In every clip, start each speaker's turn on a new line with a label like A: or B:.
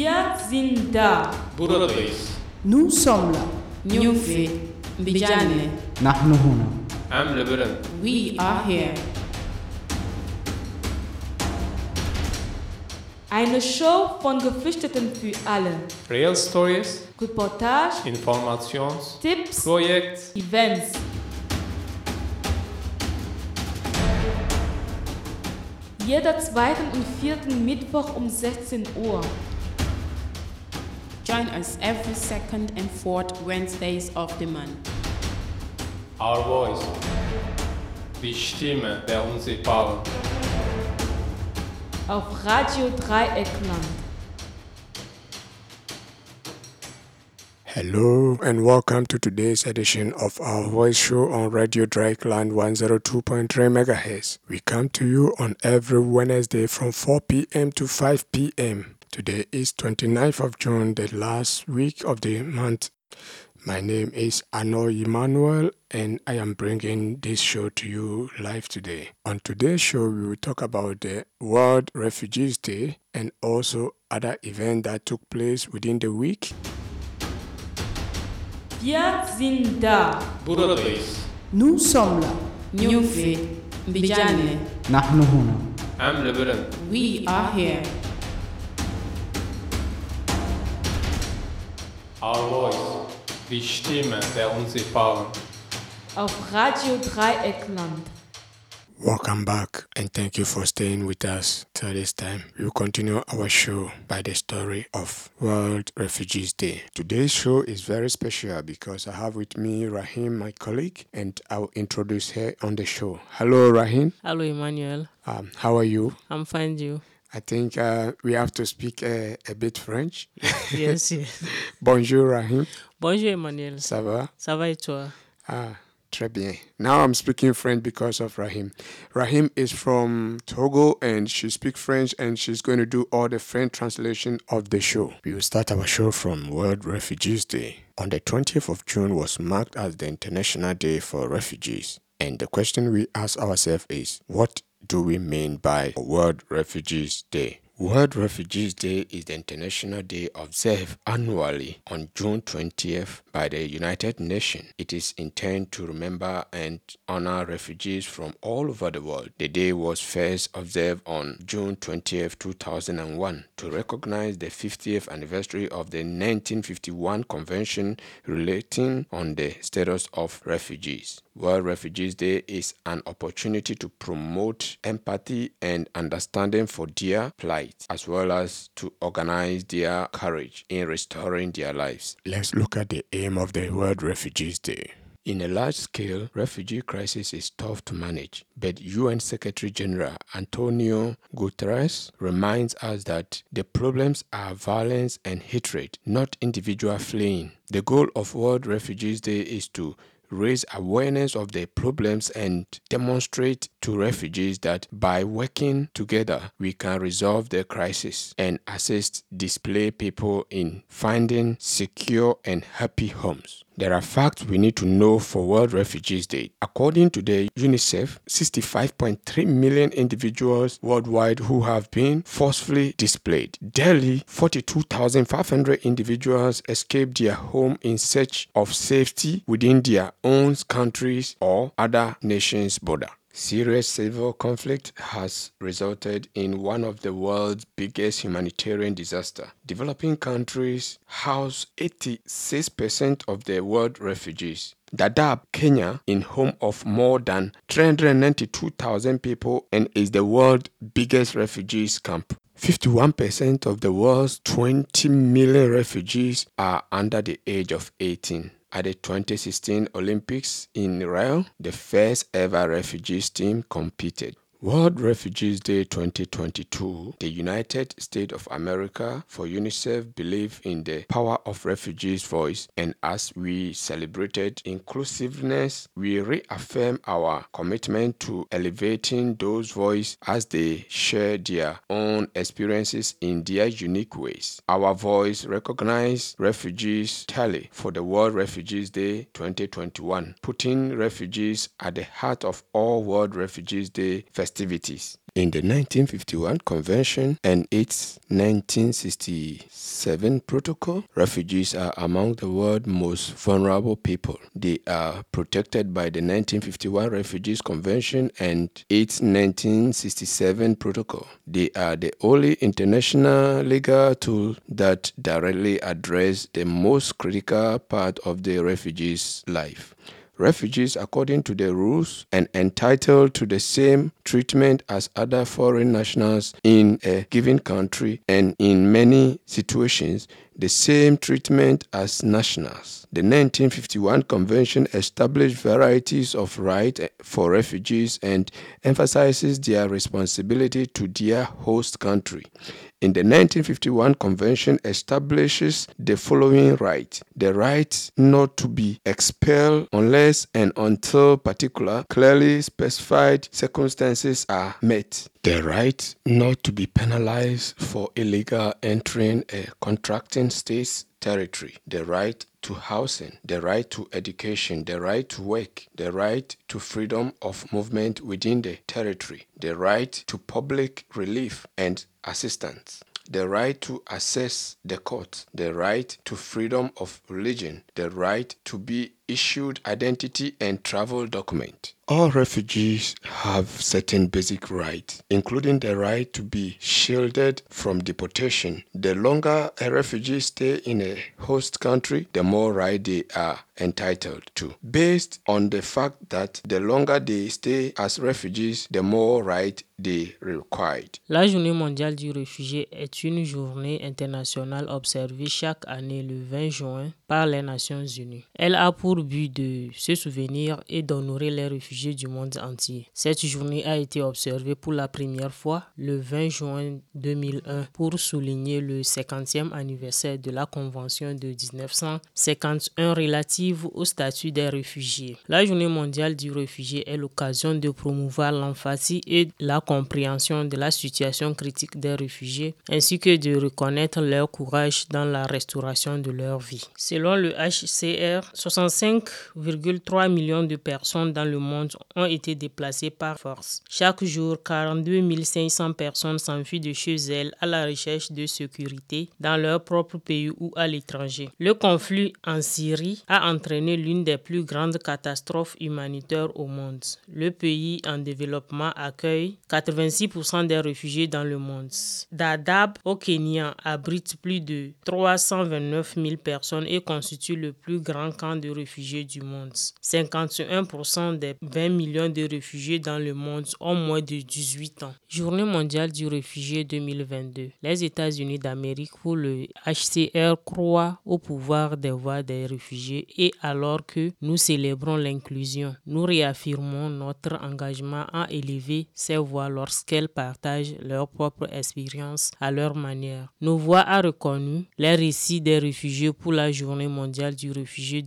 A: Wir sind da.
B: Burundis.
C: Nous sommes là.
D: Nyufi. Bijane.
C: Nahnu huna.
B: Amle Bülent.
D: We are here.
A: Eine Show von Geflüchteten für alle.
B: Real Stories,
A: Reportage,
B: Informations,
A: Tipps,
B: Projekt,
A: Events. Jeder zweiten und vierten Mittwoch um 16 Uhr.
D: Join us every second and fourth Wednesdays of the month.
B: Our Voice. Die Stimme der Unsichtbaren.
A: Auf Radio Dreyeckland.
E: Hello and welcome to today's edition of our voice show on Radio Dreyeckland 102.3 MHz. We come to you on every Wednesday from 4 p.m. to 5 p.m. Today is 29th of June, the last week of the month. My name is Ano Emmanuel, and I am bringing this show to you live today. On today's show, we will talk about the World Refugees Day and also other events that took place within the week.
C: Nous sommes là.
D: We are here.
B: Our Voice. Die Stimme der Unsichtbaren.
A: Auf Radio Dreyeckland.
E: Welcome back and thank you for staying with us till this time. We will continue our show by the story of World Refugees Day. Today's show is very special because I have with me Rahim, my colleague, and I'll introduce her on the show. Hello, Rahim.
F: Hello, Emmanuel.
E: Um, how are you?
F: I'm fine, you.
E: I think uh, we have to speak uh, a bit French.
F: yes, yes.
E: Bonjour, Rahim.
F: Bonjour, Emmanuel.
E: Ça va?
F: Ça va et toi?
E: Ah, très bien. Now I'm speaking French because of Rahim. Rahim is from Togo and she speaks French and she's going to do all the French translation of the show. We will start our show from World Refugees Day. On the 20th of June was marked as the International Day for Refugees. And the question we ask ourselves is what do we mean by World Refugees Day? World Refugees Day is the international day observed annually on June 20th by the United Nations. It is intended to remember and honor refugees from all over the world. The day was first observed on June 20th, 2001 to recognize the 50th anniversary of the 1951 Convention relating on the status of refugees. World Refugees Day is an opportunity to promote empathy and understanding for their plight, as well as to organize their courage in restoring their lives. Let's look at the aim of the World Refugees Day. In a large scale, refugee crisis is tough to manage, but UN Secretary General Antonio Guterres reminds us that the problems are violence and hatred, not individual fleeing. The goal of World Refugees Day is to raise awareness of the problems and demonstrate to refugees that by working together we can resolve the crisis and assist displaced people in finding secure and happy homes. There are facts we need to know for World Refugees Day. According to the UNICEF, 65.3 million individuals worldwide who have been forcefully displaced. Daily, 42,500 individuals escape their home in search of safety within their own countries or other nations' border. Serious civil conflict has resulted in one of the world's biggest humanitarian disasters. Developing countries house 86% of the world refugees. Dadaab, Kenya, in home of more than 392,000 people and is the world's biggest refugees camp. 51% of the world's 20 million refugees are under the age of 18. At the 2016 Olympics in Rio, the first ever refugees team competed. World Refugees Day 2022, the United States of America for UNICEF believe in the power of refugees' voice and as we celebrated inclusiveness, we reaffirm our commitment to elevating those voices as they share their own experiences in their unique ways. Our voice recognized refugees tally for the World Refugees Day 2021, putting refugees at the heart of all World Refugees Day festivities festivities. In the 1951 Convention and its 1967 Protocol, refugees are among the world's most vulnerable people. They are protected by the 1951 Refugees Convention and its 1967 Protocol. They are the only international legal tool that directly address the most critical part of the refugee's life refugees according to the rules and entitled to the same treatment as other foreign nationals in a given country and in many situations the same treatment as nationals. The 1951 Convention established varieties of rights for refugees and emphasizes their responsibility to their host country. In the 1951 Convention establishes the following right. The right not to be expelled unless and until particular clearly specified circumstances are met. The right not to be penalized for illegal entering a contracting state's territory. The right to housing, the right to education, the right to work, the right to freedom of movement within the territory, the right to public relief and assistance, the right to access the court, the right to freedom of religion, the right to be issued identity and travel document. All refugees have certain basic rights, including the right to be shielded from deportation. The longer a refugee stay in a host country, the more right they are entitled to. Based on the fact that the longer they stay as refugees, the more right they required.
F: La journée mondiale du réfugié est une journée internationale observée chaque année le 20 juin par les Nations Unies. Elle a pour but de se souvenir et d'honorer les réfugiés du monde entier. Cette journée a été observée pour la première fois le 20 juin 2001 pour souligner le 50e anniversaire de la Convention de 1951 relative au statut des réfugiés. La journée mondiale du réfugié est l'occasion de promouvoir l'empathie et la compréhension de la situation critique des réfugiés ainsi que de reconnaître leur courage dans la restauration de leur vie. Selon le HCR, 65,3 millions de personnes dans le monde ont été déplacées par force. Chaque jour, 42 500 personnes s'enfuient de chez elles à la recherche de sécurité dans leur propre pays ou à l'étranger. Le conflit en Syrie a entraîné l'une des plus grandes catastrophes humanitaires au monde. Le pays en développement accueille 86% des réfugiés dans le monde. Dadaab au Kenya abrite plus de 329 000 personnes et constitue le plus grand camp de réfugiés du monde. 51% des 20 millions de réfugiés dans le monde ont moins de 18 ans. Journée mondiale du réfugié 2022. Les États-Unis d'Amérique pour le HCR croient au pouvoir des voix des réfugiés et alors que nous célébrons l'inclusion, nous réaffirmons notre engagement à élever ces voix lorsqu'elles partagent leur propre expérience à leur manière. Nos voix a reconnu les récits des réfugiés pour la journée mondiale du réfugié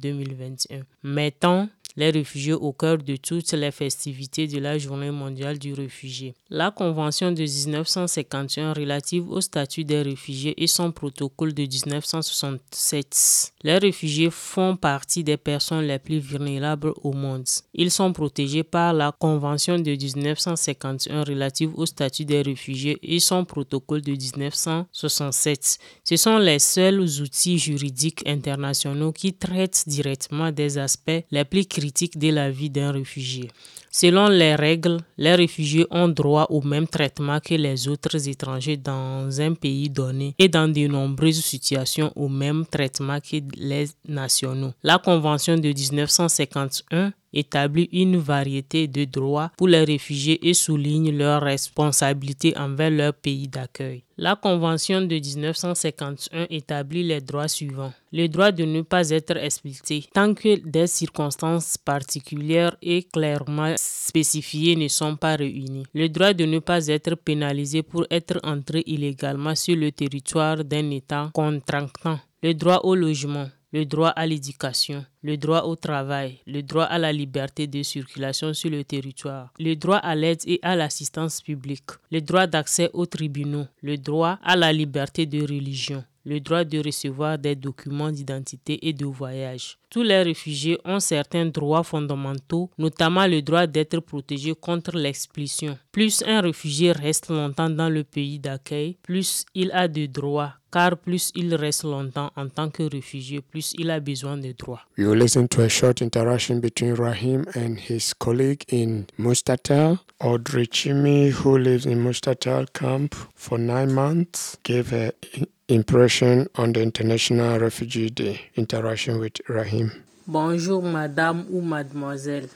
F: 2021. Mettons les réfugiés au cœur de toutes les festivités de la Journée mondiale du réfugié. La Convention de 1951 relative au statut des réfugiés et son protocole de 1967. Les réfugiés font partie des personnes les plus vulnérables au monde. Ils sont protégés par la Convention de 1951 relative au statut des réfugiés et son protocole de 1967. Ce sont les seuls outils juridiques internationaux qui traitent directement des aspects les plus critiques de la vie d'un réfugié. Selon les règles, les réfugiés ont droit au même traitement que les autres étrangers dans un pays donné et dans de nombreuses situations au même traitement que les nationaux. La Convention de 1951 établit une variété de droits pour les réfugiés et souligne leurs responsabilités envers leur pays d'accueil. La Convention de 1951 établit les droits suivants. Le droit de ne pas être expulsé tant que des circonstances particulières et clairement spécifiées ne sont pas réunies. Le droit de ne pas être pénalisé pour être entré illégalement sur le territoire d'un État contractant. Le droit au logement le droit à l'éducation, le droit au travail, le droit à la liberté de circulation sur le territoire, le droit à l'aide et à l'assistance publique, le droit d'accès aux tribunaux, le droit à la liberté de religion, le droit de recevoir des documents d'identité et de voyage. Tous les réfugiés ont certains droits fondamentaux, notamment le droit d'être protégé contre l'expulsion. Plus un réfugié reste longtemps dans le pays d'accueil, plus il a de droits car plus il reste longtemps en tant que réfugié, plus il a besoin de droits.
E: We will listen to a short interaction between Rahim and his colleague in Mustatal. Audrey Chimi, who lives in Mustatal camp for nine months, gave her i- impression on the International Refugee Day interaction with Rahim.
F: Bonjour madame ou mademoiselle.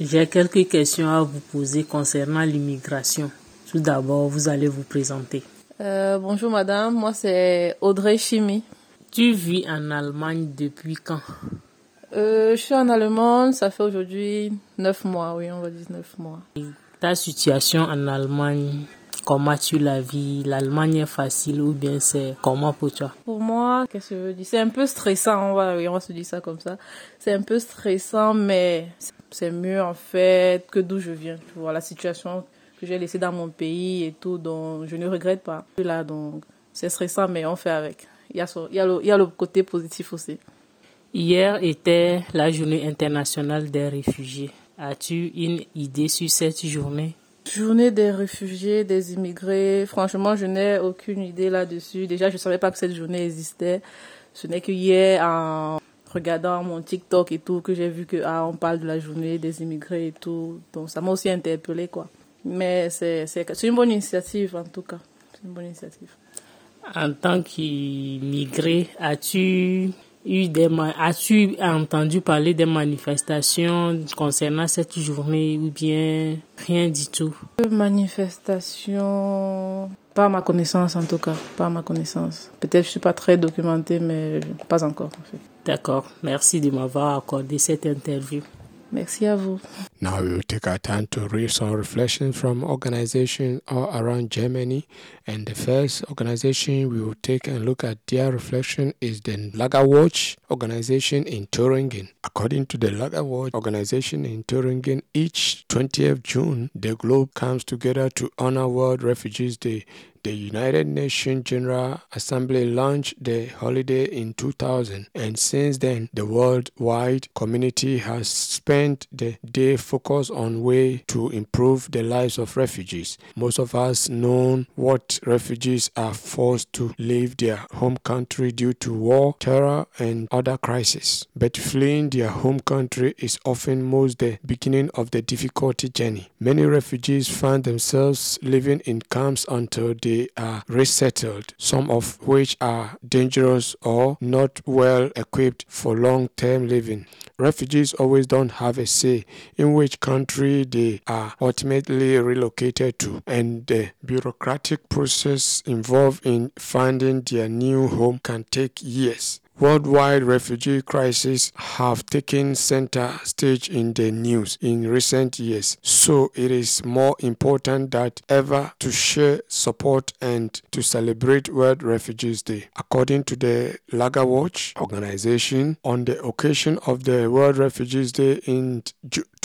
F: J'ai quelques questions à vous poser concernant l'immigration. Tout d'abord, vous allez vous présenter.
G: Euh, bonjour madame, moi c'est Audrey Chimi.
F: Tu vis en Allemagne depuis quand?
G: Euh, je suis en Allemagne, ça fait aujourd'hui neuf mois, oui, on va dire neuf mois.
F: Ta situation en Allemagne, comment tu la vis? L'Allemagne est facile ou bien c'est comment pour toi?
G: Pour moi, qu'est-ce que je veux dire? C'est un peu stressant, on va, oui, on va se dire ça comme ça. C'est un peu stressant, mais c'est mieux en fait que d'où je viens. Tu vois, la situation que j'ai laissée dans mon pays et tout, donc je ne regrette pas. Là, donc c'est stressant, mais on fait avec. Il y a, son- il y a, le, il y a le côté positif aussi.
F: Hier était la journée internationale des réfugiés. As-tu une idée sur cette journée?
G: Journée des réfugiés, des immigrés. Franchement, je n'ai aucune idée là-dessus. Déjà, je ne savais pas que cette journée existait. Ce n'est que hier, en regardant mon TikTok et tout, que j'ai vu que ah, on parle de la journée des immigrés et tout. Donc, ça m'a aussi interpellé quoi. Mais c'est une bonne initiative en tout cas. C'est une bonne initiative.
F: En tant qu'immigré, as-tu eu des as-tu entendu parler des manifestations concernant cette journée ou bien rien du tout?
G: Manifestation. Pas à ma connaissance en tout cas. Pas à ma connaissance. Peut-être je suis pas très documentée, mais pas encore en fait.
F: D'accord. Merci de m'avoir accordé cette interview.
G: Merci à vous.
E: Now we will take our time to read some reflections from organizations all around Germany. And the first organization we will take and look at their reflection is the Lagerwatch organization in Thuringen. According to the Lagerwatch organization in Thuringen, each 20th June, the globe comes together to honor World Refugees Day. The United Nations General Assembly launched the holiday in 2000, and since then, the worldwide community has spent the day focused on ways to improve the lives of refugees. Most of us know what refugees are forced to leave their home country due to war, terror, and other crises. But fleeing their home country is often most the beginning of the difficulty journey. Many refugees find themselves living in camps until they are resettled, some of which are dangerous or not well equipped for long term living. Refugees always don't have a say in which country they are ultimately relocated to, and the bureaucratic process involved in finding their new home can take years. Worldwide refugee crises have taken center stage in the news in recent years, so it is more important than ever to share support and to celebrate World Refugees Day. According to the Lagerwatch organization, on the occasion of the World Refugees Day in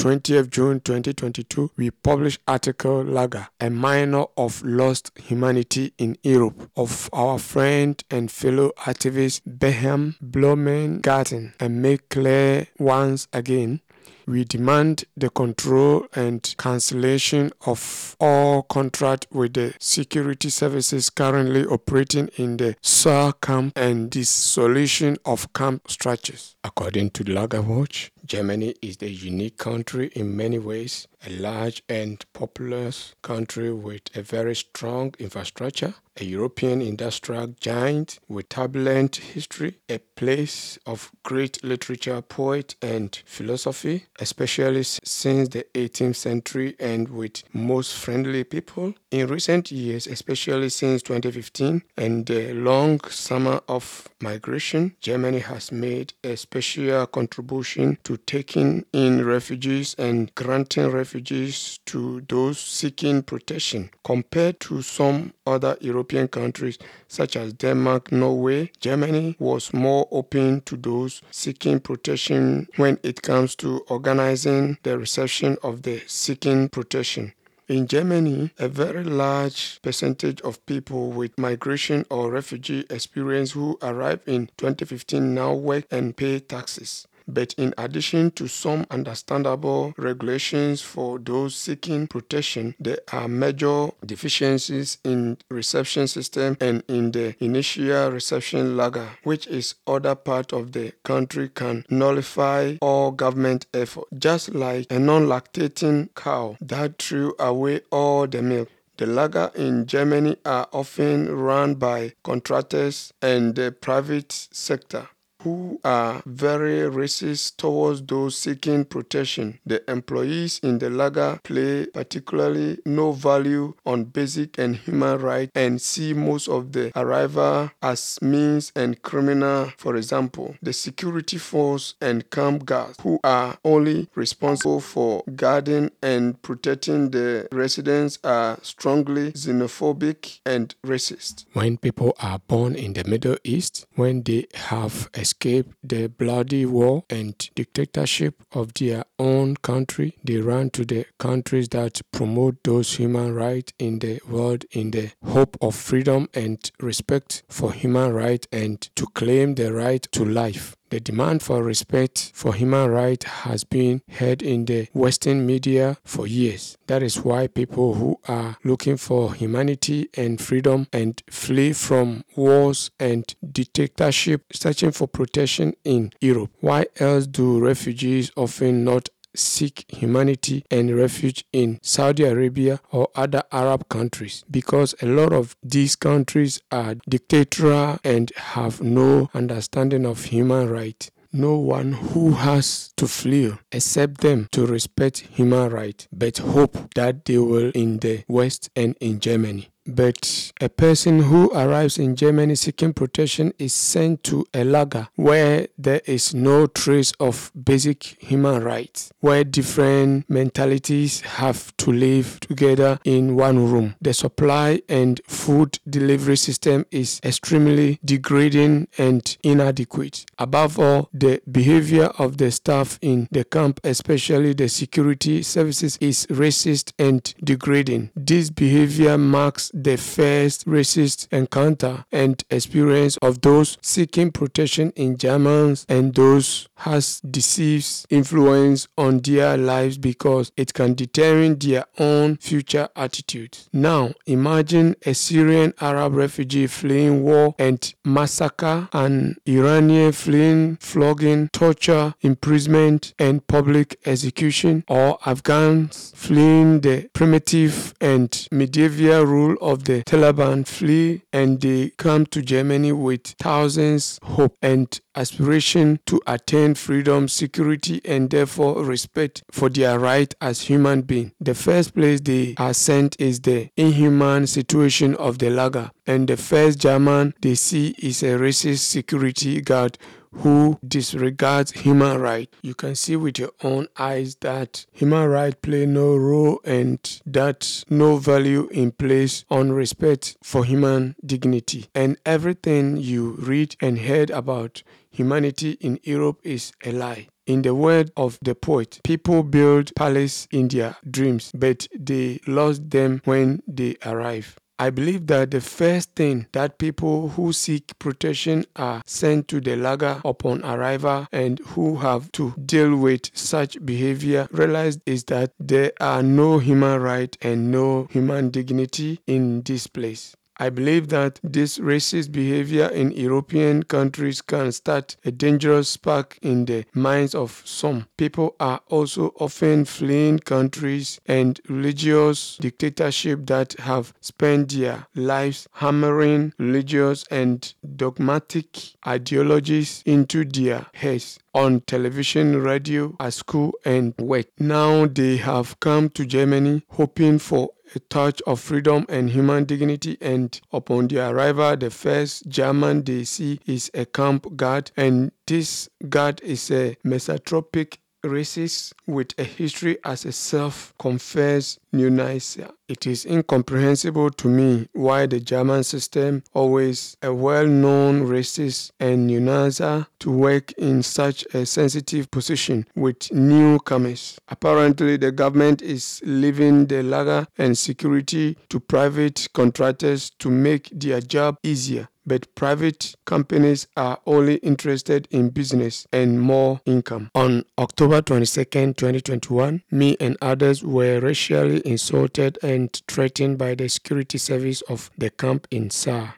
E: 20th June 2022, we published article Lager, a minor of lost humanity in Europe, of our friend and fellow activist Behem Blumengarten, and make clear once again we demand the control and cancellation of all contract with the security services currently operating in the SAR camp and dissolution of camp structures. According to Lagerwatch, Germany is a unique country in many ways, a large and populous country with a very strong infrastructure, a European industrial giant with turbulent history, a place of great literature, poet, and philosophy, especially since the 18th century, and with most friendly people. In recent years, especially since 2015 and the long summer of migration, Germany has made a special contribution to taking in refugees and granting refugees to those seeking protection. Compared to some other European countries such as Denmark, Norway, Germany was more open to those seeking protection when it comes to organizing the reception of the seeking protection. In Germany, a very large percentage of people with migration or refugee experience who arrived in 2015 now work and pay taxes. But in addition to some understandable regulations for those seeking protection, there are major deficiencies in reception system and in the initial reception lager, which is other part of the country can nullify all government effort. Just like a non-lactating cow that threw away all the milk. The lager in Germany are often run by contractors and the private sector who are very racist towards those seeking protection. The employees in the lager play particularly no value on basic and human rights and see most of the arrival as means and criminal. For example, the security force and camp guards who are only responsible for guarding and protecting the residents are strongly xenophobic and racist. When people are born in the Middle East, when they have escape the bloody war and dictatorship of their own country, they run to the countries that promote those human rights in the world in the hope of freedom and respect for human rights and to claim the right to life. The demand for respect for human rights has been heard in the Western media for years. That is why people who are looking for humanity and freedom and flee from wars and dictatorship searching for protection in Europe. Why else do refugees often not seek humanity and refuge in Saudi Arabia or other Arab countries because a lot of these countries are dictatorial and have no understanding of human rights. No one who has to flee except them to respect human rights, but hope that they will in the West and in Germany. But a person who arrives in Germany seeking protection is sent to a lager where there is no trace of basic human rights, where different mentalities have to live together in one room. The supply and food delivery system is extremely degrading and inadequate. Above all, the behavior of the staff in the camp, especially the security services, is racist and degrading. This behavior marks the first racist encounter and experience of those seeking protection in Germans and those has deceived influence on their lives because it can determine their own future attitudes. Now, imagine a Syrian Arab refugee fleeing war and massacre, an Iranian fleeing flogging, torture, imprisonment, and public execution, or Afghans fleeing the primitive and medieval rule of the Taliban flee and they come to Germany with thousands hope and aspiration to attain freedom, security, and therefore respect for their right as human beings. The first place they are sent is the inhuman situation of the lager, and the first German they see is a racist security guard who disregards human rights. You can see with your own eyes that human rights play no role and that no value in place on respect for human dignity. And everything you read and heard about humanity in Europe is a lie. In the word of the poet, people build palaces in their dreams, but they lost them when they arrive. I believe that the first thing that people who seek protection are sent to the lager upon arrival and who have to deal with such behavior realize is that there are no human right and no human dignity in this place. I believe that this racist behavior in European countries can start a dangerous spark in the minds of some. People are also often fleeing countries and religious dictatorship that have spent their lives hammering religious and dogmatic ideologies into their heads on television, radio, at school, and work. Now they have come to Germany hoping for a touch of freedom and human dignity and upon their arrival the first german they see is a camp guard and this guard is a misanthropic racist with a history as a self-confessed neo-Nazi. It is incomprehensible to me why the German system always a well-known racist and neo-Nazi to work in such a sensitive position with newcomers. Apparently, the government is leaving the lager and security to private contractors to make their job easier but private companies are only interested in business and more income. On October 22, 2021, me and others were racially insulted and threatened by the security service of the camp in Saar.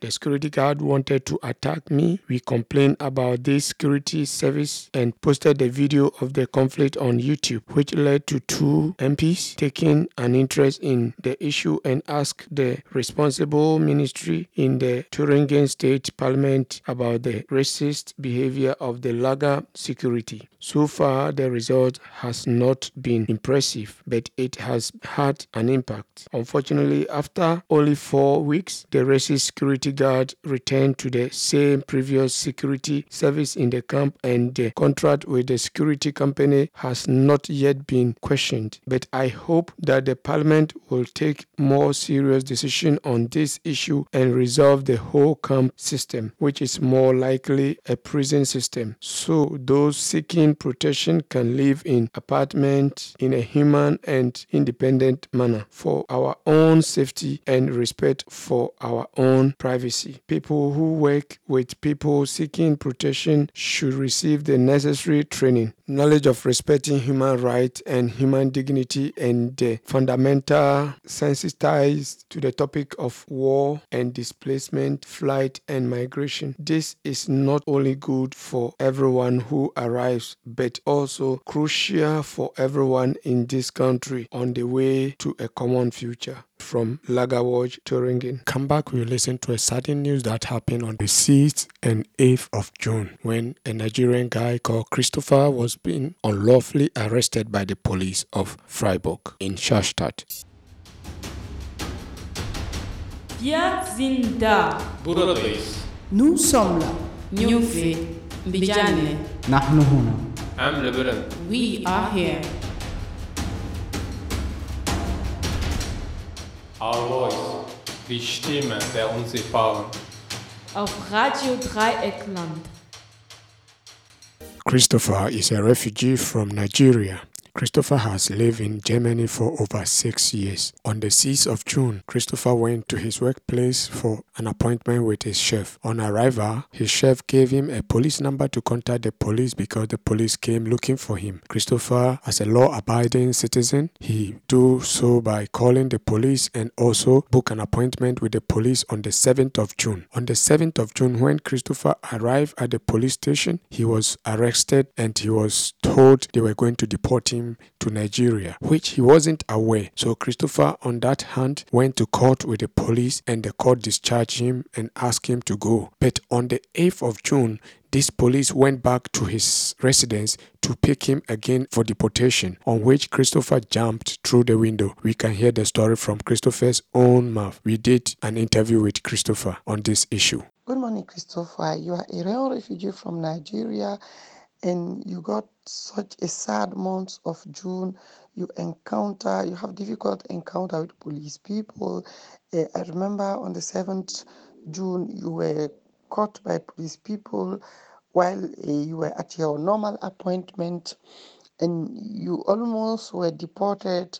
E: The security guard wanted to attack me. We complained about this security service and posted the video of the conflict on YouTube, which led to two MPs taking an interest in the issue and asked the responsible ministry in the Thuringen State Parliament about the racist behavior of the Lager security. So far, the result has not been impressive, but it has had an impact. Unfortunately, after only four weeks, the racist security guard returned to the same previous security service in the camp, and the contract with the security company has not yet been questioned. But I hope that the parliament will take more serious decision on this issue and resolve the whole camp system, which is more likely a prison system. So those seeking protection can live in apartments in a human and independent manner for our own safety and respect for our own privacy. People who work with people seeking protection should receive the necessary training, knowledge of respecting human rights and human dignity, and the fundamental sensitized to the topic of war and displacement, flight and migration. This is not only good for everyone who arrives, but also crucial for everyone in this country on the way to a common future from Lagerwatch Thuringen, Come back, we listen to a sudden news that happened on the 6th and 8th of June when a Nigerian guy called Christopher was being unlawfully arrested by the police of Freiburg in
B: Schallstadt.
C: Nous sommes là.
D: We are here.
B: Our voice. Die Stimme der Unsichtbaren.
A: Auf Radio Dreyeckland.
E: Christopher is a refugee from Nigeria. Christopher has lived in Germany for over six years. On the 6th of June, Christopher went to his workplace for an appointment with his chef. On arrival, his chef gave him a police number to contact the police because the police came looking for him. Christopher, as a law-abiding citizen, he do so by calling the police and also book an appointment with the police on the 7th of June. On the 7th of June, when Christopher arrived at the police station, he was arrested and he was told they were going to deport him to Nigeria, which he wasn't aware. So Christopher, on that hand, went to court with the police and the court discharged him and asked him to go. But on the 8th of June, this police went back to his residence to pick him again for deportation, on which Christopher jumped through the window. We can hear the story from Christopher's own mouth. We did an interview with Christopher on this issue.
H: Good morning, Christopher. You are a real refugee from Nigeria and you got such a sad month of June. You encounter, you have difficult encounter with police people. Uh, I remember on the 7th June, you were caught by police people while uh, you were at your normal appointment and you almost were deported.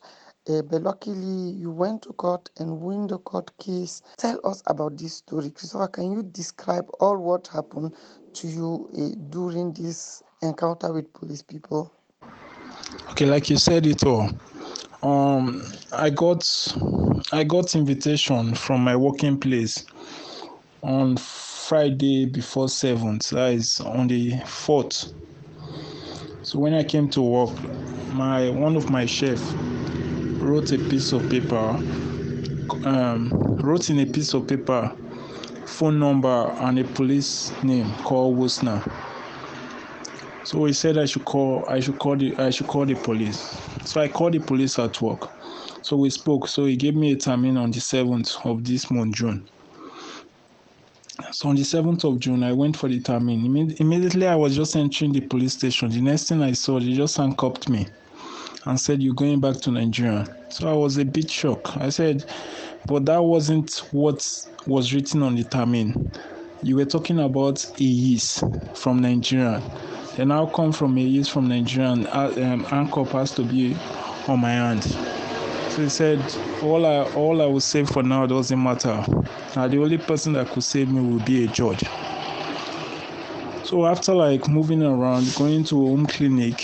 H: Uh, but luckily, you went to court and win the court case. Tell us about this story, Christopher. Can you describe all what happened to you uh, during this encounter with police people?
I: Okay, like you said it all. Um, I got I got invitation from my working place on Friday before seventh. That is on the fourth. So when I came to work, my one of my chef wrote a piece of paper, um, wrote in a piece of paper phone number and a police name called Wosner. So he said I should call I should call the I should call the police. So I called the police at work. So we spoke. So he gave me a time in on the seventh of this month June. So on the 7th of June, I went for the. Imme- immediately, I was just entering the police station. The next thing I saw, they just handcuffed me and said, You're going back to Nigeria. So I was a bit shocked. I said, But that wasn't what was written on the termin. You were talking about a yeast from Nigeria. And how come from a yeast from Nigeria and uh, um, handcuff has to be on my hand? So he said, all I all I would say for now doesn't matter. Now the only person that could save me will be a judge. So after like moving around, going to a home clinic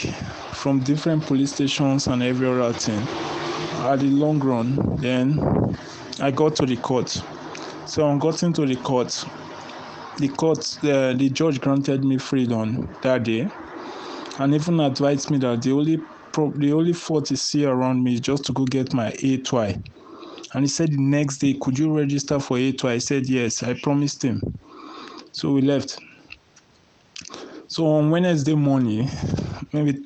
I: from different police stations and every other thing, at the long run, then I got to the court. So on getting to the court, the court the, the judge granted me freedom that day and even advised me that the only pro- the only fault he see around me is just to go get my A2I. And he said the next day, could you register for A2I? I said yes, I promised him. So we left. So on Wednesday morning, maybe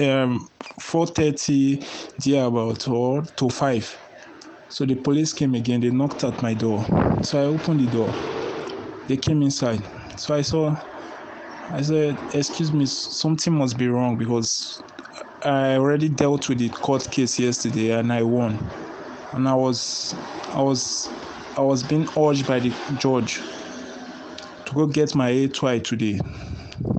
I: um 4:30 there about or to 5. So the police came again, they knocked at my door. So I opened the door. They came inside. So I saw I said, excuse me, something must be wrong because I already dealt with the court case yesterday and I won. And I was I was I was being urged by the judge to go get my A2I today.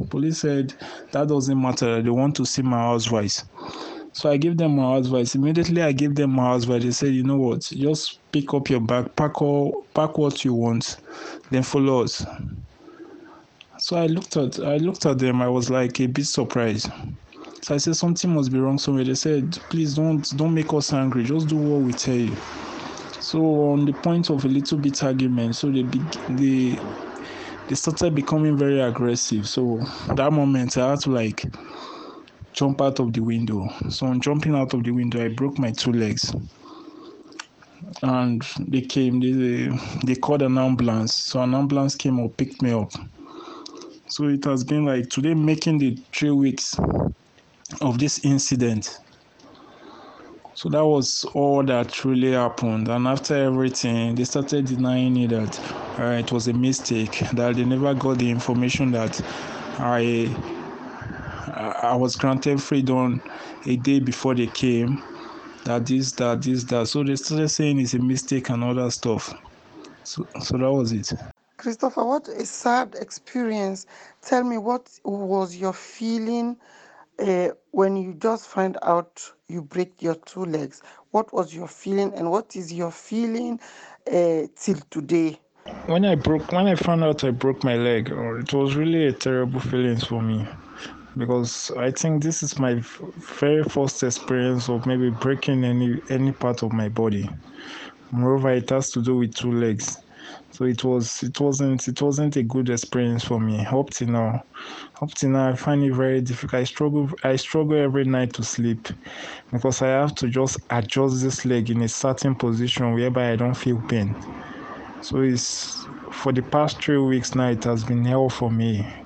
I: Police said that doesn't matter, they want to see my housewife. So I gave them my advice. Immediately I gave them my advice. They said, you know what, just pick up your bag, pack all pack what you want, then follow us. So I looked at I looked at them, I was like a bit surprised. So I said something must be wrong somewhere. They said, please don't don't make us angry, just do what we tell you. So on the point of a little bit argument, so they they they started becoming very aggressive. So that moment I had to like jump out of the window. So on jumping out of the window, I broke my two legs. And they came, they they called an ambulance. So an ambulance came or picked me up. So it has been like today making the three weeks of this incident. So that was all that really happened. And after everything, they started denying it that uh, it was a mistake, that they never got the information that I I was granted freedom a day before they came. That this, that this, that. So they started saying it's a mistake and all that stuff. So, so that was it.
H: Christopher, what a sad experience. Tell me, what was your feeling uh, when you just find out you break your two legs? What was your feeling, and what is your feeling uh, till today?
I: When I broke, when I found out I broke my leg, uh, it was really a terrible feeling for me because I think this is my very first experience of maybe breaking any any part of my body. Moreover, it has to do with two legs, so it was it wasn't it wasn't a good experience for me. Up till now, up till now, I find it very difficult. I struggle I struggle every night to sleep because I have to just adjust this leg in a certain position whereby I don't feel pain. So it's for the past three weeks now. It has been hell for me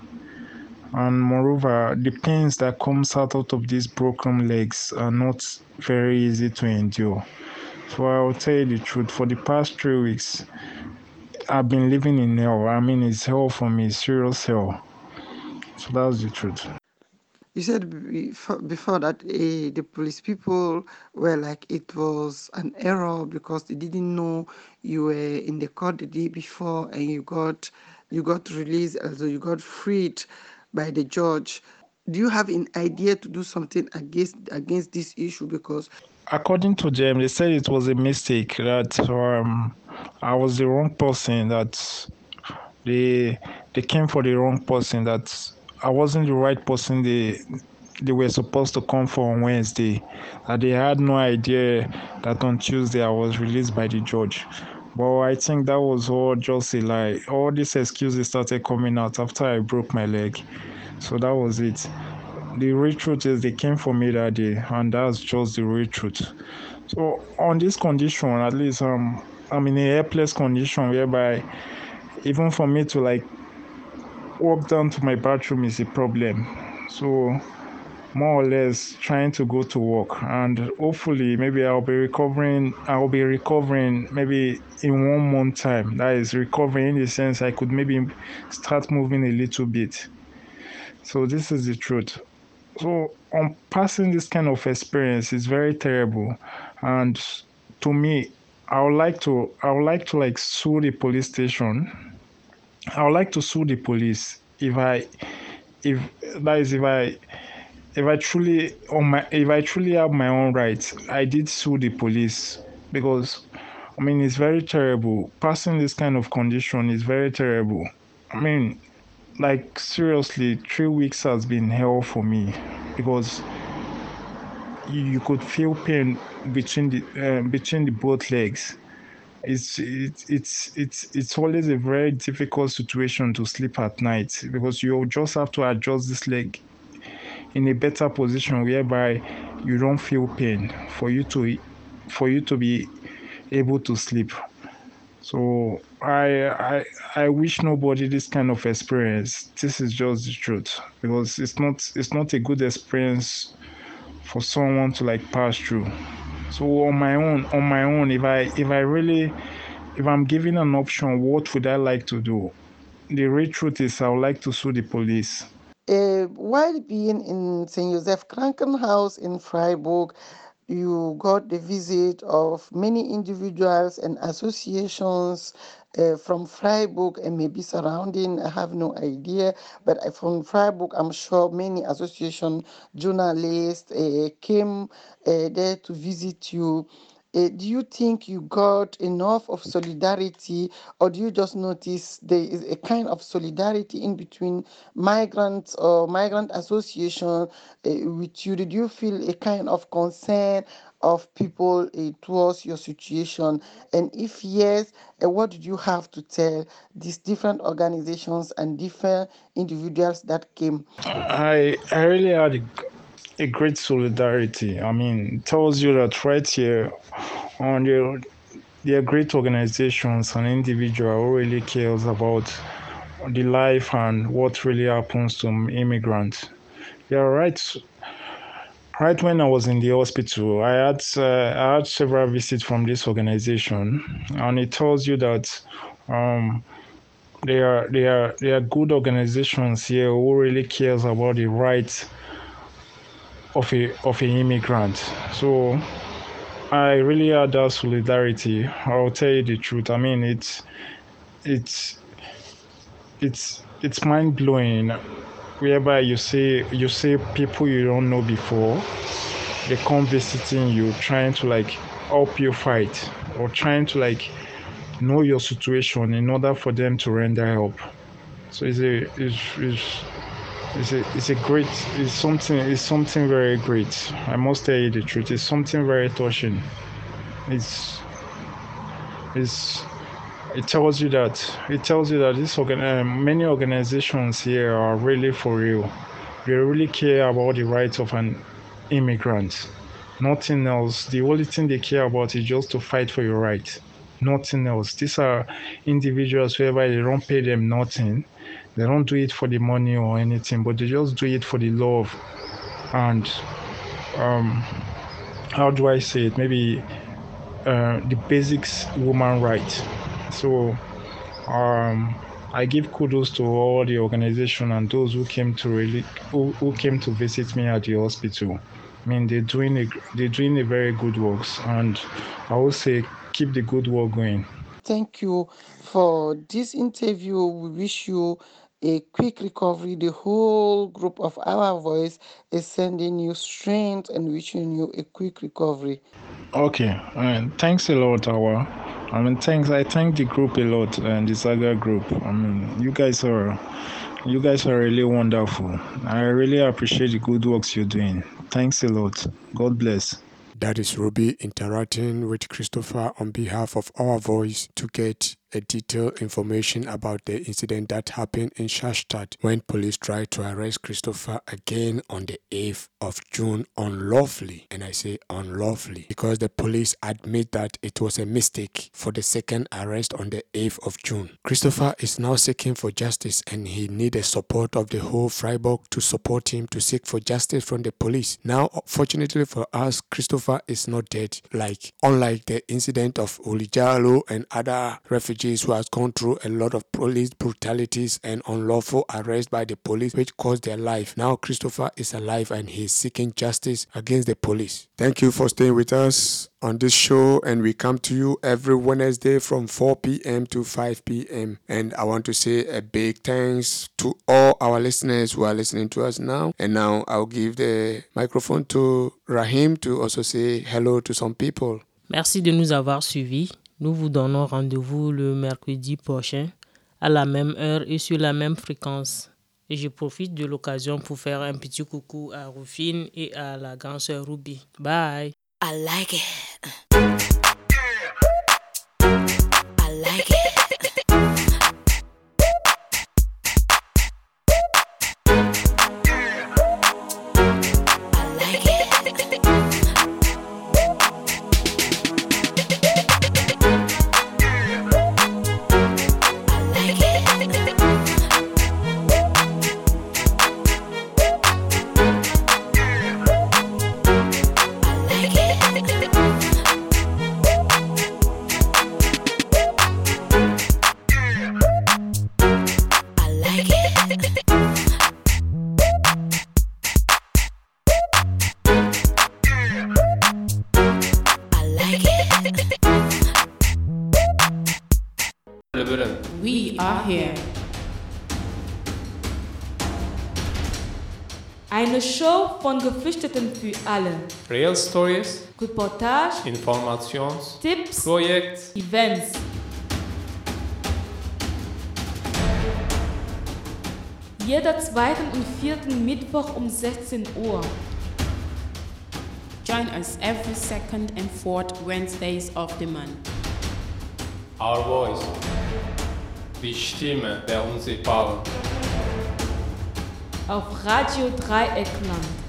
I: and moreover the pains that comes out, of these broken legs are not very easy to endure. So i will tell you the truth. For the past three weeks i've been living in hell. I mean it's hell for me serious hell. So that's the truth.
H: You said before, that uh, the police people were like it was an error because they didn't know you were in the court the day before and you got you got released, also you got freed by the judge. Do you have an idea to do something against against this issue? Because
I: according to them they said it was a mistake that um, i was the wrong person that they they came for the wrong person that i wasn't the right person they they were supposed to come for on wednesday that they had no idea that on tuesday i was released by the judge but i think that was all just a lie. All these excuses started coming out after i broke my leg. So that was it. The real truth is they came for me that day and that's just the real truth. So on this condition at least um i'm in a helpless condition whereby even for me to like walk down to my bathroom is a problem. So more or less trying to go to work. And hopefully maybe I'll be recovering I'll be recovering maybe in one month time. That is recovering in the sense I could maybe start moving a little bit. So this is the truth. So on passing this kind of experience is very terrible. And to me I would like to I would like to like sue the police station. I would like to sue the police if I if that is if I if I truly on my if I truly have my own rights, I did sue the police because I mean it's very terrible. Passing this kind of condition is very terrible. I mean, like seriously, three weeks has been hell for me because you, you could feel pain between the uh, between the both legs. It's it's it's it's it's always a very difficult situation to sleep at night because you just have to adjust this leg in a better position whereby you don't feel pain for you to for you to be able to sleep so I, I I wish nobody this kind of experience. This is just the truth because it's not it's not a good experience for someone to like pass through. So on my own, on my own, if I if I really if I'm given an option, what would I like to do? The real truth is I would like to sue the police.
H: Uh, while being in St. Joseph Krankenhaus in Freiburg, you got the visit of many individuals and associations uh, from Freiburg and maybe surrounding, I have no idea, but from Freiburg, I'm sure many association journalists uh, came uh, there to visit you. Uh, do you think you got enough of solidarity, or do you just notice there is a kind of solidarity in between migrants or migrant association uh, with you? Did you feel a kind of concern of people uh, towards your situation? And if yes, uh, what did you have to tell these different organizations and different individuals that came?
I: I I really had a, great solidarity. I mean, tells you that right here on the there are great organizations and individual who really cares about the life and what really happens to immigrants. Yeah, right. Right when I was in the hospital, I had uh, I had several visits from this organization, and it tells you that um, they are they are they are good organizations here who really cares about the rights of a of an immigrant. So I really had that solidarity. I'll tell you the truth. I mean, it's it's it's it's mind blowing. Whereby you see you see people you don't know before, they come visiting you, trying to like help you fight or trying to like know your situation in order for them to render help. So it's a it's, it's it's a it's a great it's something it's something very great. I must tell you the truth. It's something very touching. It's it's it tells you that it tells you that this organ uh, many organizations here are really for real. They really care about the rights of an immigrant. Nothing else. The only thing they care about is just to fight for your right. Nothing else. These are individuals whereby they don't pay them nothing they don't do it for the money or anything, but they just do it for the love and um, how do I say it? Maybe uh, the basics woman right. So um, I give kudos to all the organization and those who came to really who, who came to visit me at the hospital. I mean, they're doing a they're doing a very good works, and I would say keep the good work going.
H: Thank you for this interview. We wish you a quick recovery. The whole group of Our Voice is sending you strength and wishing you a quick recovery.
I: Okay, uh, thanks a lot, Awa. I mean, thanks. I thank the group a lot and the Saga group. I mean, you guys are, you guys are really wonderful. I really appreciate the good works you're doing. Thanks a lot. God bless.
E: That is Ruby interacting with Christopher on behalf of Our Voice to get a detailed information about the incident that happened in Schallstadt when police tried to arrest Christopher again on the 8th of June unlawfully. And I say unlawfully because the police admit that it was a mistake for the second arrest on the 8th of June. Christopher is now seeking for justice and he needs the support of the whole Freiburg to support him to seek for justice from the police. Now, fortunately for us, Christopher is not dead. Like, unlike the incident of Oury Jalloh and other refugees who has gone through a lot of police brutalities and unlawful arrest by the police which cost their life. Now Christopher is alive and he is seeking justice against the police. Thank you for staying with us on this show and we come to you every Wednesday from 4 p.m. to 5 p.m. And I want to say a big thanks to all our listeners who are listening to us now. And now I'll give the microphone to Rahim to also say hello to some people.
F: Merci de nous avoir suivis. Nous vous donnons rendez-vous le mercredi prochain à la même heure et sur la même fréquence. Et je profite de l'occasion pour faire un petit coucou à Rufine et à la grande sœur Ruby. Bye.
J: I like it. I like it.
A: Von Geflüchteten für alle.
B: Real Stories,
A: Reportage,
B: Informations,
A: Tipps,
B: Projekt,
A: Events. Jeder zweiten und vierten Mittwoch um 16 Uhr.
D: Join us every second and fourth Wednesdays of the month.
B: Our Voice. Die Stimme der Unsichtbaren.
A: Auf Radio Dreieckland.